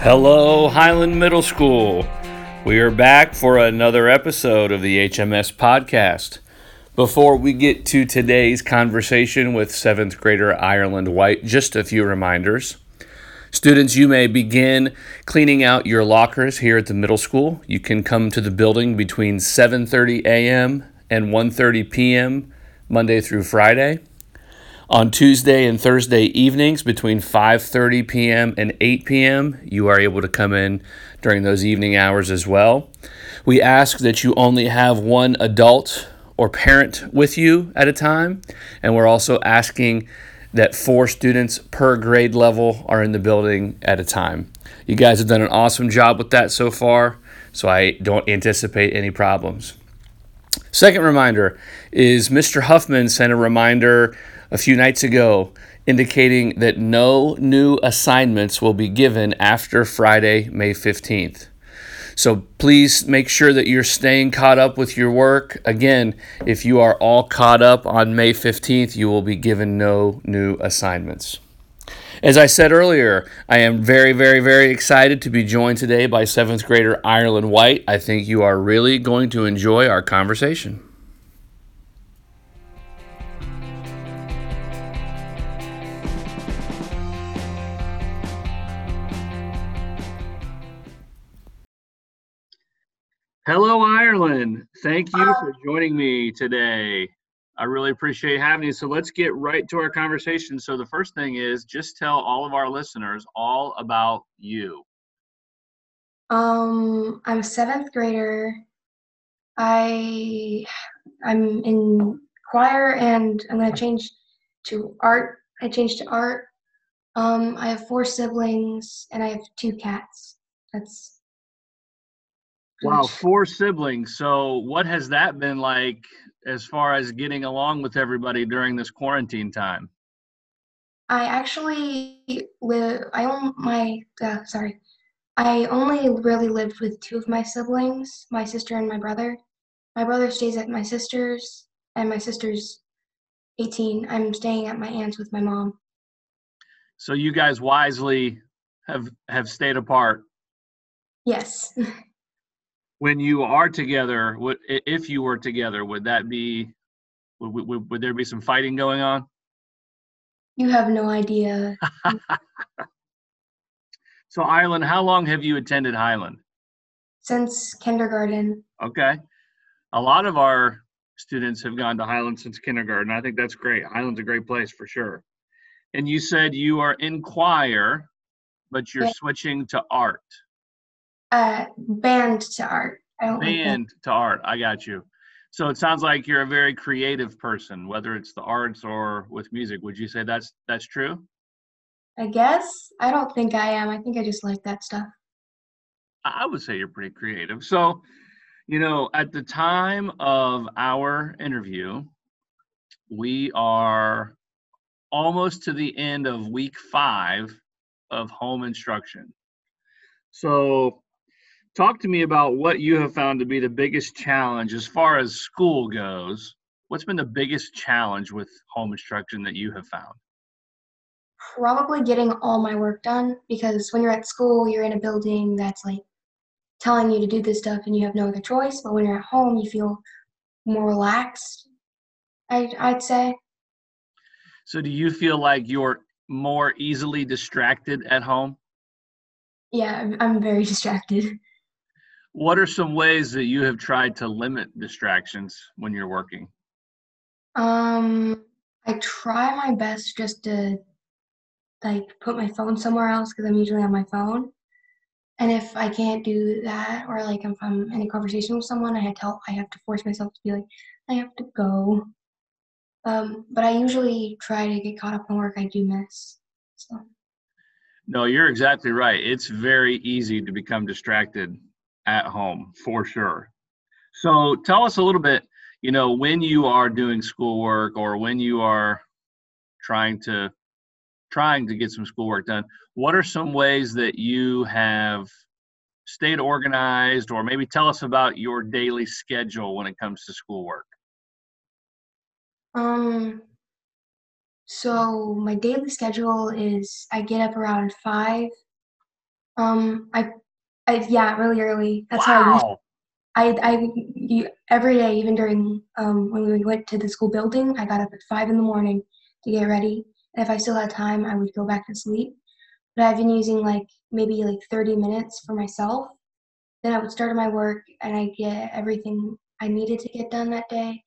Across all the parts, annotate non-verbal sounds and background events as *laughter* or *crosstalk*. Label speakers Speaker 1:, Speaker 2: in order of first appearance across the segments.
Speaker 1: Hello, Highland Middle School. We are back for another episode of the HMS podcast. Before we get to today's conversation with 7th grader Ireland White, just a few reminders. Students, you may begin cleaning out your lockers here at the middle school. You can come to the building between 7:30 a.m. and 1:30 p.m. Monday through Friday. On Tuesday and Thursday evenings between 5:30 p.m. and 8 p.m., you are able to come in during those evening hours as well. We ask that you only have one adult or parent with you at a time, and we're also asking that four students per grade level are in the building at a time. You guys have done an awesome job with that so far, so I don't anticipate any problems. Second reminder is Mr. Huffman sent a reminder a few nights ago indicating that no new assignments will be given after Friday, May 15th. So please make sure that you're staying caught up with your work. Again, if you are all caught up on May 15th, you will be given no new assignments. As I said earlier, I am very, very, very excited to be joined today by seventh grader Ireland White. I think you are really going to enjoy our conversation. Hello, Ireland. Thank you for joining me today. I really appreciate having you. So let's get right to our conversation. So, the first thing is just tell all of our listeners all about you.
Speaker 2: Um, I'm a seventh grader. I I'm in choir and I'm gonna change to art. I changed to art. Um, I have four siblings and I have two cats. That's
Speaker 1: Wow, four siblings. So, what has that been like as far as getting along with everybody during this quarantine time?
Speaker 2: I actually live. I own my. Uh, sorry, I only really lived with two of my siblings, my sister and my brother. My brother stays at my sister's, and my sister's 18. I'm staying at my aunt's with my mom.
Speaker 1: So you guys wisely have have stayed apart.
Speaker 2: Yes. *laughs*
Speaker 1: when you are together, would if you were together, would that be would, would, would there be some fighting going on?
Speaker 2: You have no idea. *laughs*
Speaker 1: so Ireland, how long have you attended Highland?
Speaker 2: Since kindergarten.
Speaker 1: Okay. A lot of our students have gone to Highland since kindergarten. I think that's great. Highland's a great place for sure. And you said you are in choir, but you're yeah. switching to art
Speaker 2: uh, band to art.
Speaker 1: I don't band like to art. I got you. So it sounds like you're a very creative person, whether it's the arts or with music. Would you say that's that's true?
Speaker 2: I guess. I don't think I am. I think I just like that stuff.
Speaker 1: I would say you're pretty creative. So, you know, at the time of our interview, we are almost to the end of week five of home instruction. So talk to me about what you have found to be the biggest challenge as far as school goes. What's been the biggest challenge with home instruction that you have found?
Speaker 2: Probably getting all my work done because when you're at school, you're in a building that's like telling you to do this stuff and you have no other choice. But when you're at home, you feel more relaxed, I, I'd say.
Speaker 1: So, do you feel like you're more easily distracted at home?
Speaker 2: Yeah, I'm very *laughs* distracted.
Speaker 1: What are some ways that you have tried to limit distractions when you're working?
Speaker 2: Um, I try my best just to like put my phone somewhere else because I'm usually on my phone. And if I can't do that, or like if I'm in a conversation with someone, I have to I have to force myself to be like, I have to go. Um, but I usually try to get caught up in work I do miss. So.
Speaker 1: No, you're exactly right. It's very easy to become distracted at home for sure. So tell us a little bit, you know, when you are doing schoolwork or when you are trying to trying to get some schoolwork done, what are some ways that you have stayed organized or maybe tell us about your daily schedule when it comes to schoolwork?
Speaker 2: Um so my daily schedule is I get up around 5 Um, I, I yeah, really early. That's how I used.
Speaker 1: Wow.
Speaker 2: I I you, every day, even during um when we went to the school building, I got up at five in the morning to get ready. And if I still had time, I would go back to sleep. But I've been using like maybe like 30 minutes for myself. Then I would start my work and I get everything I needed to get done that day.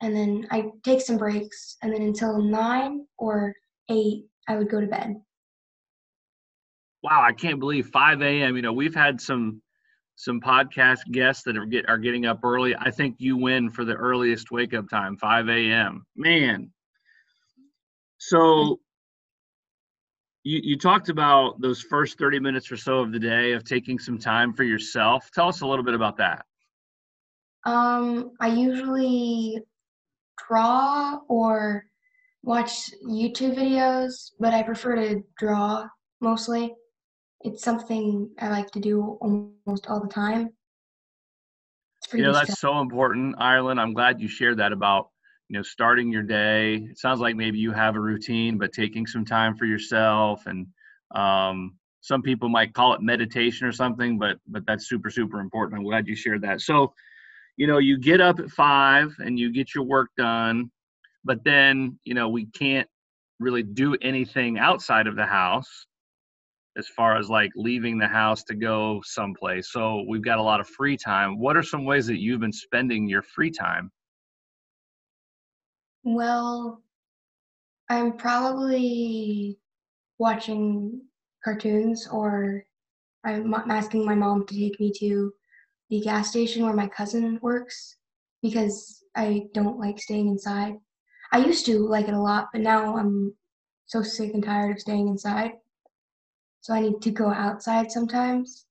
Speaker 2: And then I take some breaks, and then until nine or eight, I would go to bed.
Speaker 1: Wow, I can't believe 5 a.m. You know, we've had some some podcast guests that are get are getting up early. I think you win for the earliest wake up time, 5 a.m. Man. So you you talked about those first 30 minutes or so of the day of taking some time for yourself. Tell us a little bit about that.
Speaker 2: Um, I usually draw or watch YouTube videos, but I prefer to draw mostly. It's something I like to do almost all the time. It's
Speaker 1: You
Speaker 2: pretty
Speaker 1: know, that's so important, Ireland. I'm glad you shared that about, you know, starting your day. It sounds like maybe you have a routine, but taking some time for yourself and um, some people might call it meditation or something, but but that's super, super important. I'm glad you shared that. So, you know, you get up at five and you get your work done, but then, you know, we can't really do anything outside of the house as far as like leaving the house to go someplace. So we've got a lot of free time. What are some ways that you've been spending your free time?
Speaker 2: Well, I'm probably watching cartoons or I'm asking my mom to take me to the gas station where my cousin works because I don't like staying inside. I used to like it a lot, but now I'm so sick and tired of staying inside. So I need to go outside sometimes.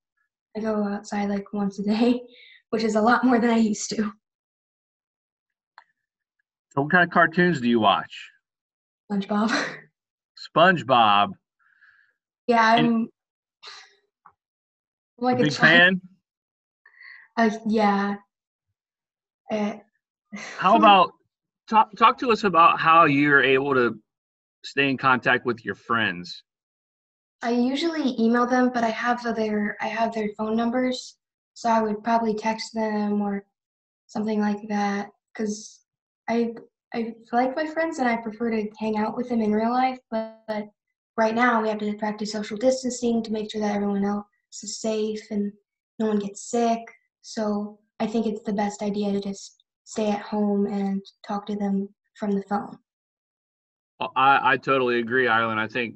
Speaker 2: I go outside like once a day, *laughs* which is a lot more than I used to.
Speaker 1: So what kind of cartoons do you watch?
Speaker 2: SpongeBob. *laughs*
Speaker 1: SpongeBob.
Speaker 2: yeah, I'm, I'm like a
Speaker 1: big
Speaker 2: child.
Speaker 1: fan?
Speaker 2: Uh, yeah. Uh,
Speaker 1: How *laughs* about talk talk to us about how you're able to stay in contact with your friends?
Speaker 2: I usually email them, but I have their I have their phone numbers, so I would probably text them or something like that. Cause I I like my friends and I prefer to hang out with them in real life, but, but right now we have to practice social distancing to make sure that everyone else is safe and no one gets sick. So I think it's the best idea to just stay at home and talk to them from the phone.
Speaker 1: I, I totally agree, Ireland. I think,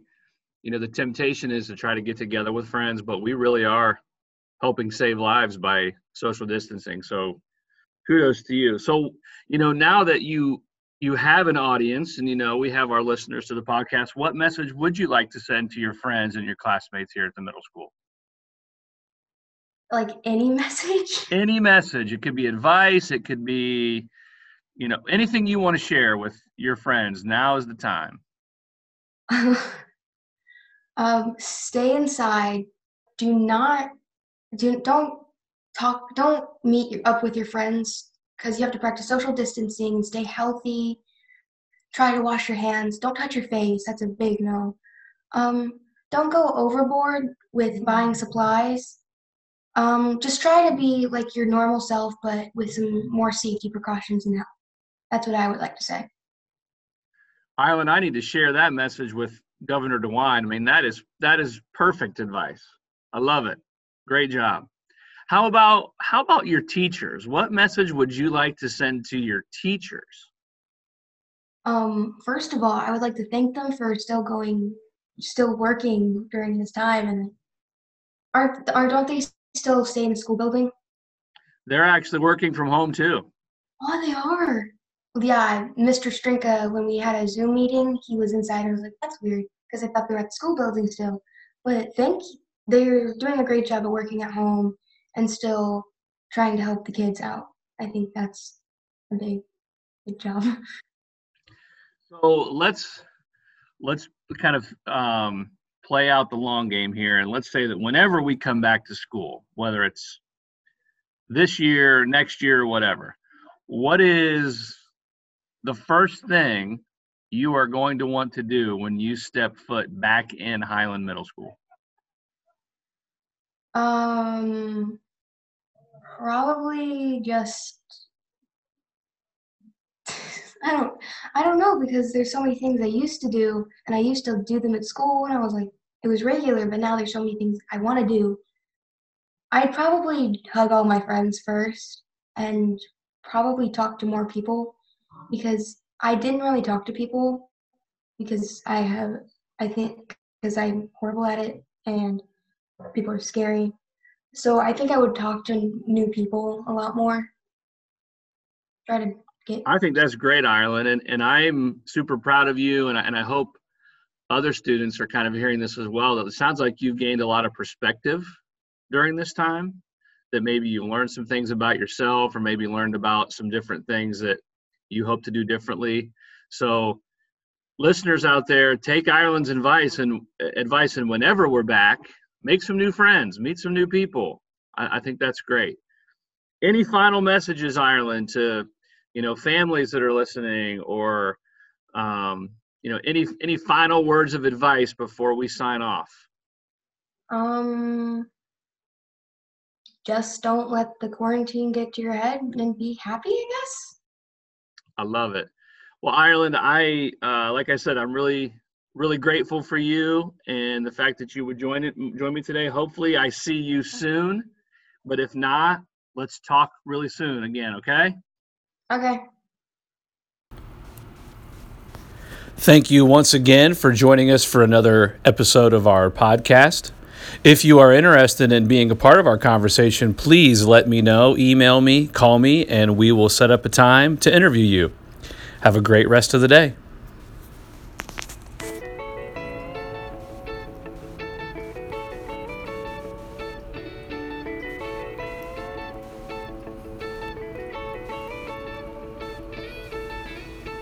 Speaker 1: you know, the temptation is to try to get together with friends, but we really are helping save lives by social distancing. So kudos to you. So, you know, now that you you have an audience and you know we have our listeners to the podcast, what message would you like to send to your friends and your classmates here at the middle school?
Speaker 2: Like any *laughs* message.
Speaker 1: Any message. It could be advice, it could be, you know, anything you want to share with your friends. Now is the time. *laughs*
Speaker 2: um, stay inside. Do not do don't talk. Don't meet up with your friends because you have to practice social distancing. Stay healthy. Try to wash your hands. Don't touch your face. That's a big no. Um, don't go overboard with buying supplies. Um, just try to be like your normal self, but with some more safety precautions and help. That's what I would like to say.
Speaker 1: Ireland, I need to share that message with Governor DeWine. I mean, that is that is perfect advice. I love it. Great job. How about how about your teachers? What message would you like to send to your teachers?
Speaker 2: Um, first of all, I would like to thank them for still going, still working during this time, and aren't are don't they still stay in the school building?
Speaker 1: They're actually working from home too.
Speaker 2: Oh, they are. Yeah, Mr. Strinka, when we had a Zoom meeting, he was inside. I was like, that's weird, because I thought they were at the school building still. But thank they're doing a great job of working at home and still trying to help the kids out. I think that's a big, big job. *laughs*
Speaker 1: So let's let's kind of um, play out the long game here, and let's say that whenever we come back to school, whether it's this year, next year, whatever, what is the first thing you are going to want to do when you step foot back in Highland Middle School?
Speaker 2: Um, probably just *laughs* I don't I don't know because there's so many things I used to do and I used to do them at school and I was like it was regular, but now there's so many things I want to do. I'd probably hug all my friends first and probably talk to more people because I didn't really talk to people because I have I think because I'm horrible at it and people are scary. So I think I would talk to new people a lot more. Try to get.
Speaker 1: I think that's great, Ireland, and and I'm super proud of you, and I, and I hope other students are kind of hearing this as well. That it sounds like you've gained a lot of perspective during this time. That maybe you learned some things about yourself, or maybe learned about some different things that you hope to do differently. So, listeners out there, take Ireland's advice and advice, and whenever we're back, make some new friends, meet some new people. I, I think that's great. Any final messages, Ireland, to you know families that are listening, or um, you know any any final words of advice before we sign off?
Speaker 2: Um, just don't let the quarantine get to your head and be happy. I guess.
Speaker 1: I love it. Well, Ireland, I uh, like I said, I'm really really grateful for you and the fact that you would join it join me today. Hopefully, I see you soon. But if not, let's talk really soon again. Okay.
Speaker 2: Okay.
Speaker 1: Thank you once again for joining us for another episode of our podcast. If you are interested in being a part of our conversation, please let me know, email me, call me, and we will set up a time to interview you. Have a great rest of the day.